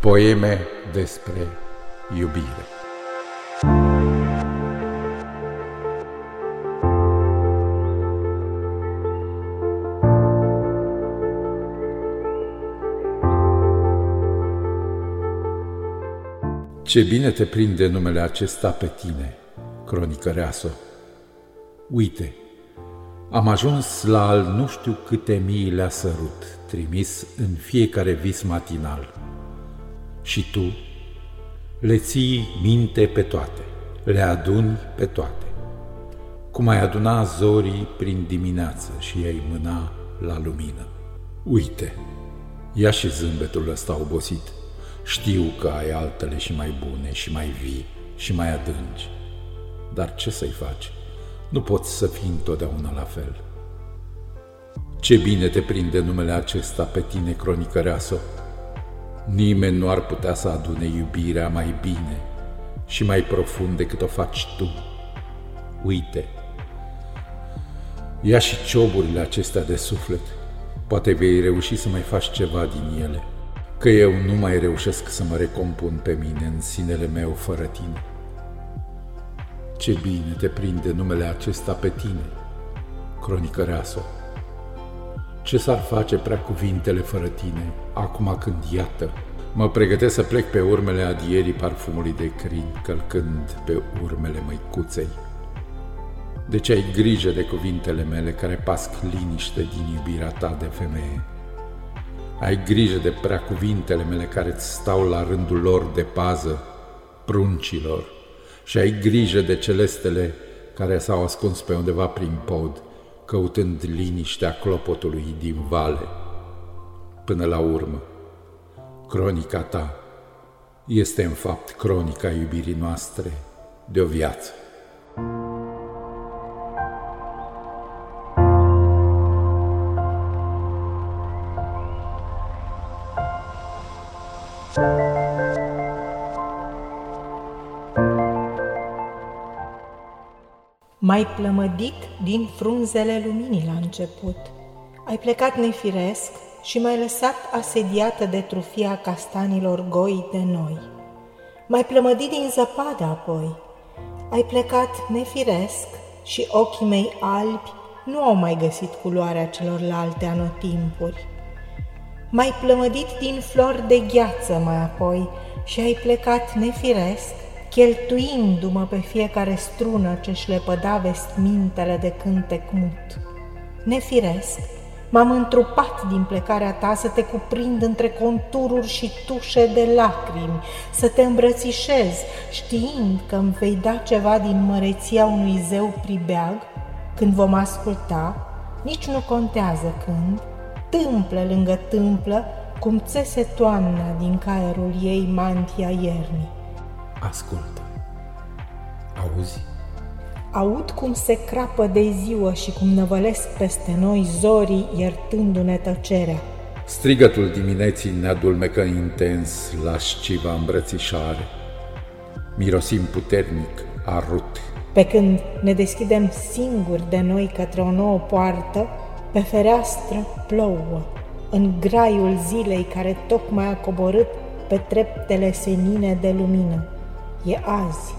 Poeme despre iubire Ce bine te prinde numele acesta pe tine, cronică Reaso. Uite, am ajuns la al nu știu câte mii le-a sărut, trimis în fiecare vis matinal. Și tu le ții minte pe toate, le aduni pe toate. Cum ai aduna zorii prin dimineață și ai mâna la lumină. Uite, ia și zâmbetul ăsta obosit. Știu că ai altele și mai bune și mai vii și mai adânci. Dar ce să-i faci? Nu poți să fii întotdeauna la fel. Ce bine te prinde numele acesta pe tine, cronicăreasă. Nimeni nu ar putea să adune iubirea mai bine și mai profund decât o faci tu. Uite, ia și cioburile acestea de suflet. Poate vei reuși să mai faci ceva din ele, că eu nu mai reușesc să mă recompun pe mine în sinele meu fără tine. Ce bine te prinde numele acesta pe tine, cronicăreasă. Ce s-ar face prea cuvintele fără tine, acum când, iată, mă pregătesc să plec pe urmele adierii parfumului de crin, călcând pe urmele măicuței? De ce ai grijă de cuvintele mele care pasc liniște din iubirea ta de femeie? Ai grijă de prea cuvintele mele care îți stau la rândul lor de pază, pruncilor, și ai grijă de celestele care s-au ascuns pe undeva prin pod, căutând liniștea clopotului din vale. Până la urmă, cronica ta este în fapt cronica iubirii noastre de o viață. Mai plămădit din frunzele luminii la început. Ai plecat nefiresc și m-ai lăsat asediată de trufia castanilor goi de noi. Mai plămădit din zăpadă apoi. Ai plecat nefiresc și ochii mei albi nu au mai găsit culoarea celorlalte anotimpuri. Mai plămădit din flori de gheață mai apoi și ai plecat nefiresc cheltuindu-mă pe fiecare strună ce-și lepăda vestmintele de cântec mut. Nefiresc, m-am întrupat din plecarea ta să te cuprind între contururi și tușe de lacrimi, să te îmbrățișez, știind că îmi vei da ceva din măreția unui zeu pribeag, când vom asculta, nici nu contează când, tâmplă lângă tâmplă, cum țese toamna din caerul ei mantia iernii. Ascultă. Auzi? Aud cum se crapă de ziua și cum năvălesc peste noi zorii, iertându-ne tăcerea. Strigătul dimineții ne adulmecă intens la șciva îmbrățișare. Mirosim puternic arut. Pe când ne deschidem singuri de noi către o nouă poartă, pe fereastră plouă, în graiul zilei care tocmai a coborât pe treptele senine de lumină e azi.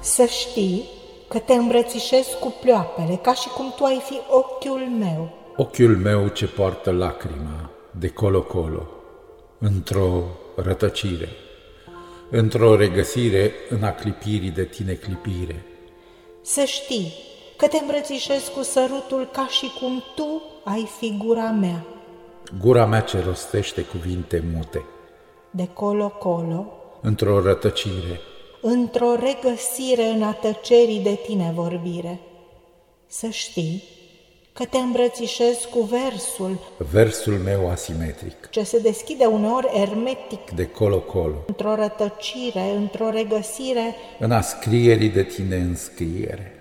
Să știi că te îmbrățișez cu ploapele, ca și cum tu ai fi ochiul meu. Ochiul meu ce poartă lacrima de colo-colo, într-o rătăcire, într-o regăsire în aclipirii de tine clipire. Să știi că te îmbrățișez cu sărutul ca și cum tu ai fi gura mea. Gura mea ce rostește cuvinte mute. De colo-colo, într-o rătăcire, într-o regăsire în atăcerii de tine vorbire. Să știi că te îmbrățișez cu versul, versul meu asimetric, ce se deschide uneori ermetic, de colo-colo, într-o rătăcire, într-o regăsire, în ascrierii de tine în scriere.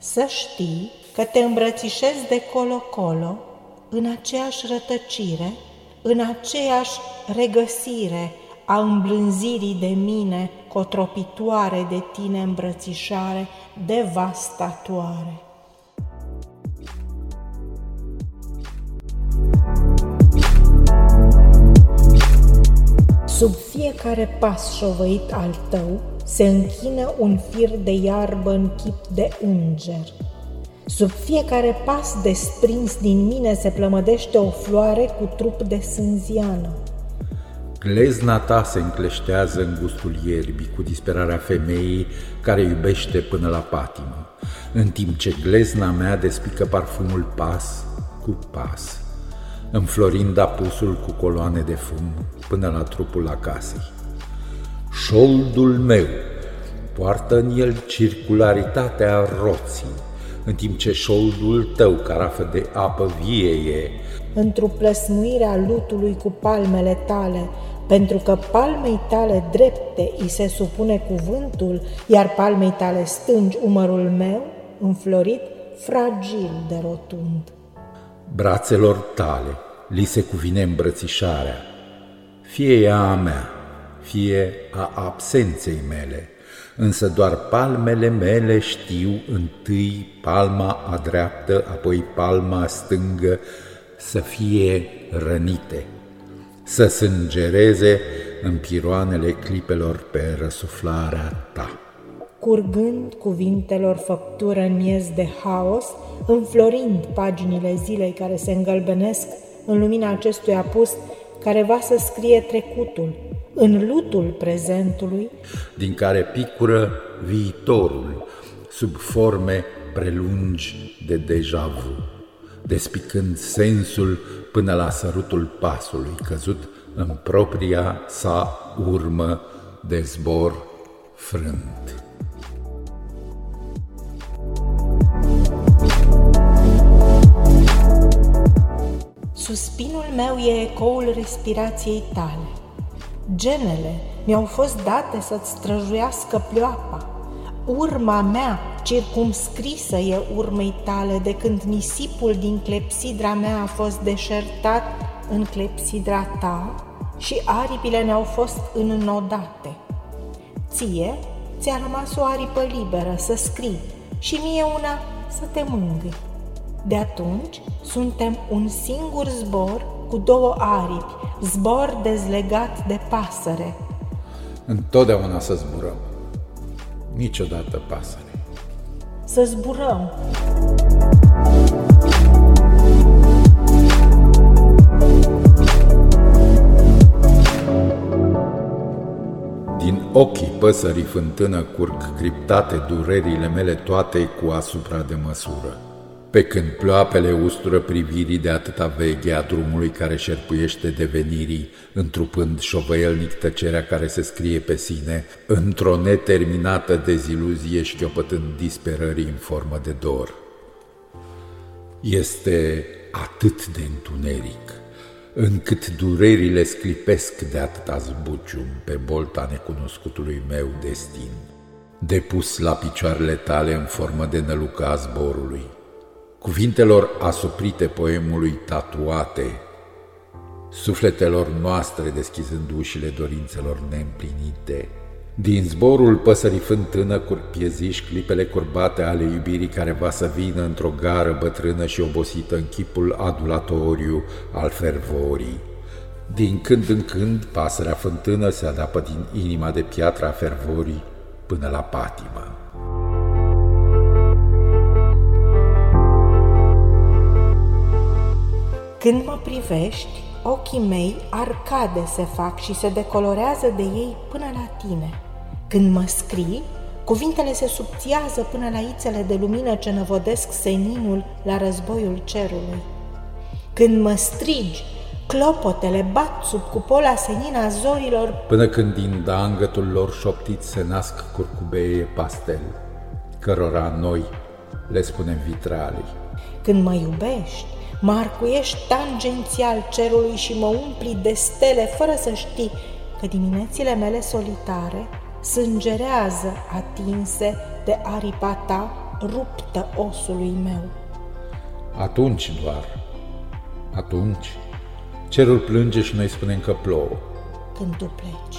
Să știi că te îmbrățișez de colo-colo, în aceeași rătăcire, în aceeași regăsire a îmblânzirii de mine, cotropitoare de tine îmbrățișare, devastatoare. Sub fiecare pas șovăit al tău se închină un fir de iarbă în chip de înger. Sub fiecare pas desprins din mine se plămădește o floare cu trup de sânziană. Glezna ta se încleștează în gustul ierbii cu disperarea femeii care iubește până la patimă, în timp ce glezna mea despică parfumul pas cu pas, înflorind apusul cu coloane de fum până la trupul acasei. Șoldul meu poartă în el circularitatea roții, în timp ce șoldul tău, carafă de apă vie e, într-o plăsmuirea lutului cu palmele tale, pentru că palmei tale drepte îi se supune cuvântul, iar palmei tale stângi umărul meu, înflorit, fragil de rotund. Brațelor tale li se cuvine îmbrățișarea, fie ea a mea, fie a absenței mele, însă doar palmele mele știu întâi palma a dreaptă, apoi palma stângă să fie rănite, să sângereze în piroanele clipelor pe răsuflarea ta. Curgând cuvintelor făptură în miez de haos, înflorind paginile zilei care se îngălbenesc în lumina acestui apus care va să scrie trecutul, în lutul prezentului, din care picură viitorul sub forme prelungi de deja vu, despicând sensul până la sărutul pasului căzut în propria sa urmă de zbor frânt. Suspinul meu e ecoul respirației tale. Genele mi-au fost date să-ți străjuiască ploapa. Urma mea circumscrisă e urmei tale de când nisipul din clepsidra mea a fost deșertat în clepsidra ta și aripile ne-au fost înnodate. Ție ți-a rămas o aripă liberă să scrii și mie una să te mângâi. De atunci suntem un singur zbor cu două aripi, zbor dezlegat de pasăre. Întotdeauna să zburăm, niciodată pasăre. Să zburăm! Din ochii păsării fântână curg criptate durerile mele toate cu asupra de măsură pe când ploapele ustură privirii de atâta veche a drumului care șerpuiește devenirii, întrupând șovăielnic tăcerea care se scrie pe sine, într-o neterminată deziluzie șchiopătând disperării în formă de dor. Este atât de întuneric, încât durerile sclipesc de atâta zbucium pe bolta necunoscutului meu destin, depus la picioarele tale în formă de năluca zborului cuvintelor asuprite poemului tatuate, sufletelor noastre deschizând ușile dorințelor neîmplinite, din zborul păsării fântână curpieziși clipele curbate ale iubirii care va să vină într-o gară bătrână și obosită în chipul adulatoriu al fervorii. Din când în când, pasărea fântână se adapă din inima de piatră a fervorii până la patimă. Când mă privești, ochii mei arcade se fac și se decolorează de ei până la tine. Când mă scrii, cuvintele se subțiază până la ițele de lumină ce năvodesc seninul la războiul cerului. Când mă strigi, clopotele bat sub cupola senina zorilor, până când din dangătul lor șoptit se nasc curcubeie pastel, cărora noi le spunem vitralii. Când mă iubești, Mă arcuiești tangențial cerului și mă umpli de stele fără să știi că diminețile mele solitare sângerează atinse de aripa ta ruptă osului meu. Atunci doar, atunci, cerul plânge și noi spunem că plouă. când tu pleci.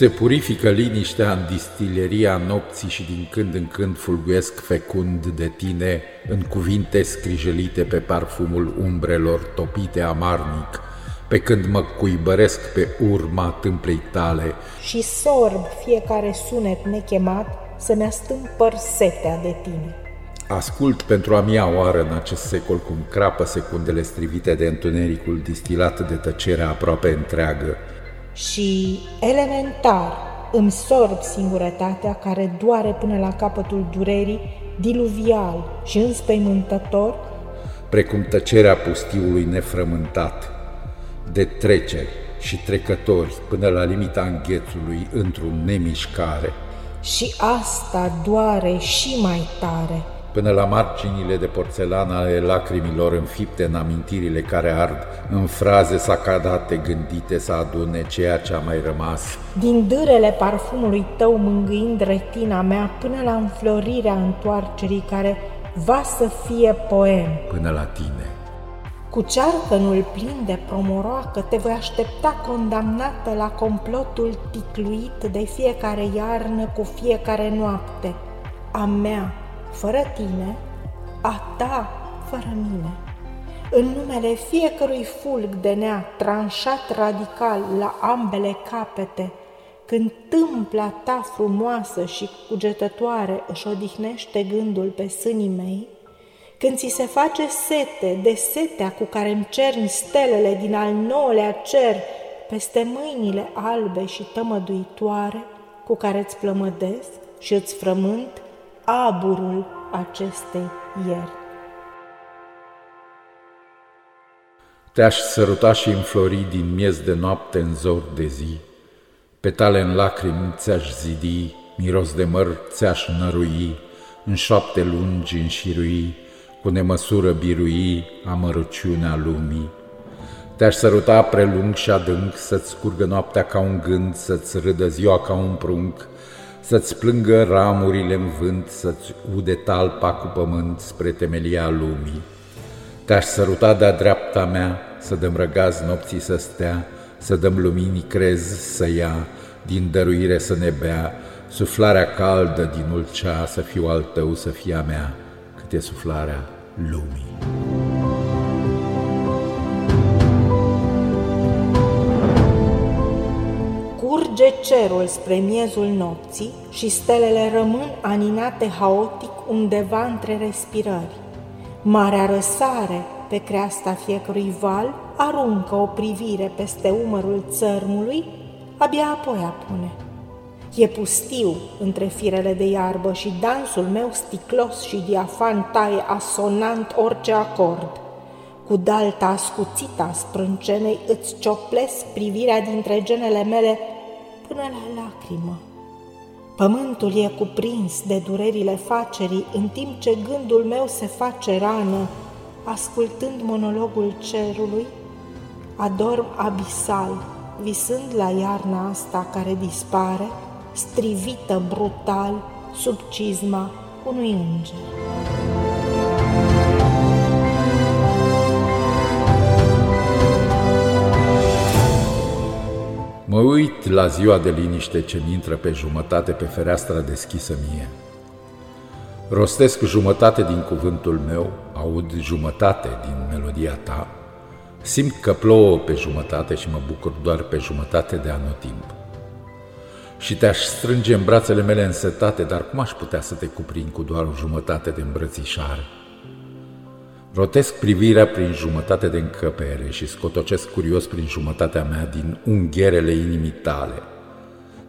Se purifică liniștea în distileria nopții și din când în când fulguiesc fecund de tine în cuvinte scrijelite pe parfumul umbrelor topite amarnic, pe când mă cuibăresc pe urma tâmplei tale. Și sorb fiecare sunet nechemat să-mi astâmpăr setea de tine. Ascult pentru a mia oară în acest secol cum crapă secundele strivite de întunericul distilat de tăcerea aproape întreagă, și elementar îmi sorb singurătatea care doare până la capătul durerii, diluvial și înspăimântător, precum tăcerea pustiului nefrământat, de treceri și trecători până la limita înghețului într-un nemișcare. Și asta doare și mai tare, până la marginile de porțelană ale lacrimilor înfipte în amintirile care ard, în fraze sacadate gândite să adune ceea ce a mai rămas. Din dârele parfumului tău mângâind retina mea până la înflorirea întoarcerii care va să fie poem. Până la tine. Cu cearcănul plin de promoroacă te voi aștepta condamnată la complotul ticluit de fiecare iarnă cu fiecare noapte. A mea, fără tine, a ta fără mine. În numele fiecărui fulg de nea tranșat radical la ambele capete, când tâmpla ta frumoasă și cugetătoare își odihnește gândul pe sânii mei, când ți se face sete de setea cu care îmi cerni stelele din al nouălea cer peste mâinile albe și tămăduitoare cu care îți plămădesc și îți frământ aburul acestei ieri. Te-aș săruta și înflori din miez de noapte în zor de zi, petale în lacrimi ți-aș zidi, miros de măr ți-aș nărui, în șoapte lungi înșirui, cu nemăsură birui amărăciunea lumii. Te-aș săruta prelung și adânc, să-ți curgă noaptea ca un gând, să-ți râdă ziua ca un prunc, să-ți plângă ramurile în vânt, să-ți ude talpa cu pământ spre temelia lumii. Te-aș săruta de-a dreapta mea, să dăm răgaz nopții să stea, să dăm luminii crez să ia, din dăruire să ne bea, suflarea caldă din ulcea să fiu al tău, să fie a mea, cât e suflarea lumii. Curge cerul spre miezul nopții și stelele rămân aninate haotic undeva între respirări. Marea răsare pe creasta fiecărui val aruncă o privire peste umărul țărmului, abia apoi apune. E pustiu între firele de iarbă și dansul meu sticlos și diafan taie asonant orice acord. Cu dalta ascuțită a sprâncenei îți cioplesc privirea dintre genele mele până la lacrimă. Pământul e cuprins de durerile facerii, în timp ce gândul meu se face rană, ascultând monologul cerului, adorm abisal, visând la iarna asta care dispare, strivită brutal sub cizma unui înger. Mă uit la ziua de liniște ce mi intră pe jumătate pe fereastra deschisă mie. Rostesc jumătate din cuvântul meu, aud jumătate din melodia ta, simt că plouă pe jumătate și mă bucur doar pe jumătate de anotimp. Și te-aș strânge în brațele mele însetate, dar cum aș putea să te cuprind cu doar o jumătate de îmbrățișare? Rotesc privirea prin jumătate de încăpere și scotocesc curios prin jumătatea mea din ungherele inimii tale.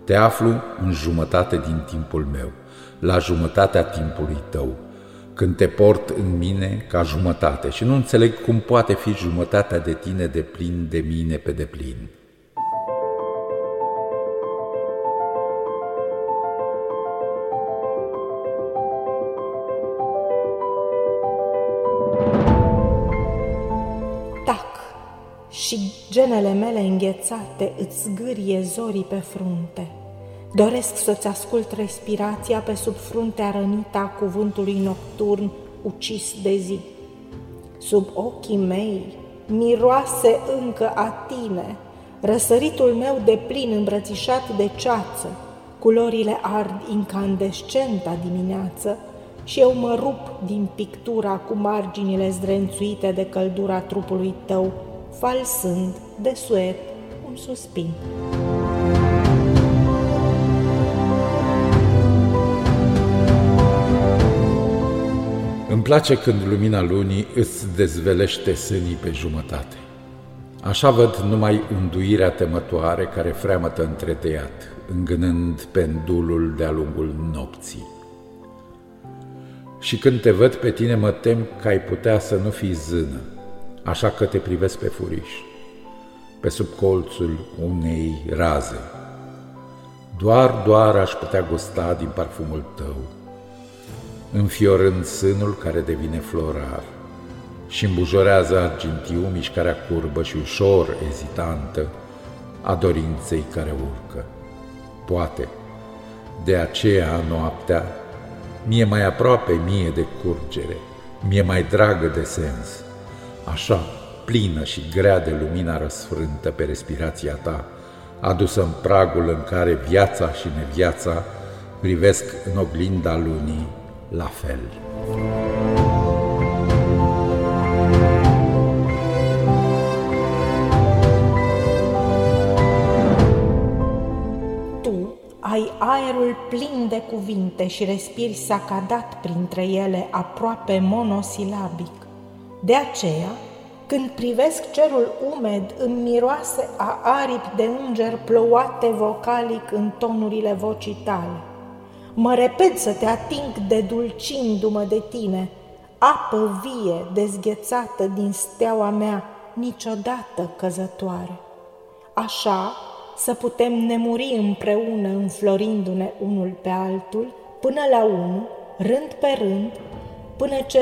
Te aflu în jumătate din timpul meu, la jumătatea timpului tău, când te port în mine ca jumătate și nu înțeleg cum poate fi jumătatea de tine de plin de mine pe deplin. Genele mele înghețate îți zgârie zorii pe frunte. Doresc să-ți ascult respirația pe sub fruntea rănită a cuvântului nocturn ucis de zi. Sub ochii mei miroase încă a tine, răsăritul meu de plin îmbrățișat de ceață, culorile ard incandescenta dimineață și eu mă rup din pictura cu marginile zdrențuite de căldura trupului tău falsând de suet un suspin. Îmi place când lumina lunii îți dezvelește sânii pe jumătate. Așa văd numai unduirea temătoare care freamătă întretăiat, îngânând pendulul de-a lungul nopții. Și când te văd pe tine mă tem că ai putea să nu fii zână, așa că te privesc pe furiș, pe sub colțul unei raze. Doar, doar aș putea gusta din parfumul tău, înfiorând sânul care devine florar și îmbujorează argintiu mișcarea curbă și ușor ezitantă a dorinței care urcă. Poate, de aceea noaptea, mie mai aproape mie de curgere, mie mai dragă de sens, așa, plină și grea de lumina răsfrântă pe respirația ta, adusă în pragul în care viața și neviața privesc în oglinda lunii la fel. Tu ai aerul plin de cuvinte și respiri sacadat printre ele aproape monosilabic. De aceea, când privesc cerul umed, îmi miroase a aripi de înger plouate vocalic în tonurile vocii tale. Mă repet să te ating de dulcindu-mă de tine, apă vie dezghețată din steaua mea, niciodată căzătoare. Așa să putem nemuri împreună înflorindu-ne unul pe altul, până la unul, rând pe rând, până ce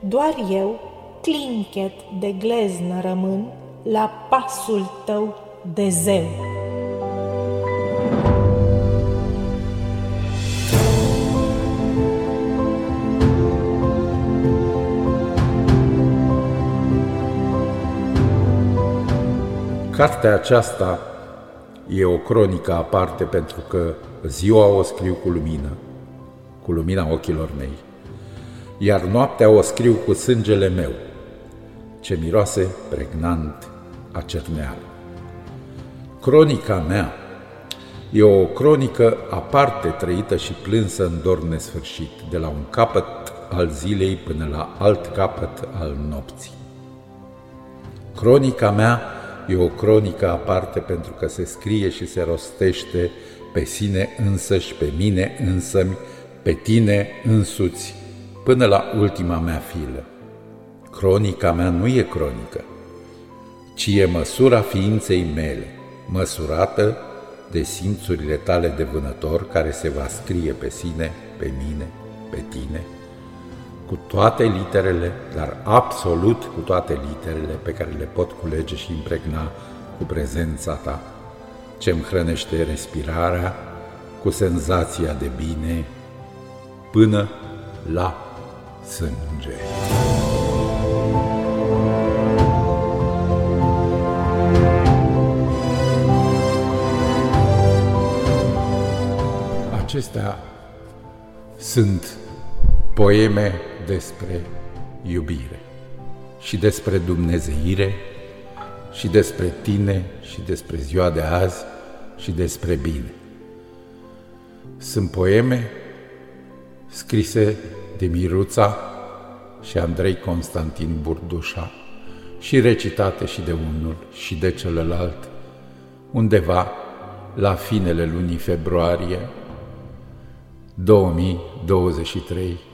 doar eu clinchet de gleznă rămân la pasul tău de zeu. Cartea aceasta e o cronică aparte pentru că ziua o scriu cu lumină, cu lumina ochilor mei, iar noaptea o scriu cu sângele meu, ce miroase pregnant a cerneală. Cronica mea e o cronică aparte trăită și plânsă în dor nesfârșit, de la un capăt al zilei până la alt capăt al nopții. Cronica mea e o cronică aparte pentru că se scrie și se rostește pe sine însăși, pe mine însămi, pe tine însuți, până la ultima mea filă. Cronica mea nu e cronică, ci e măsura ființei mele, măsurată de simțurile tale de vânător care se va scrie pe sine, pe mine, pe tine, cu toate literele, dar absolut cu toate literele pe care le pot culege și impregna cu prezența ta, ce îmi hrănește respirarea cu senzația de bine până la sânge. Acestea sunt poeme despre iubire și despre dumnezeire și despre tine și despre ziua de azi și despre bine. Sunt poeme scrise de Miruța și Andrei Constantin Burdușa și recitate și de unul și de celălalt, undeva la finele lunii februarie 2023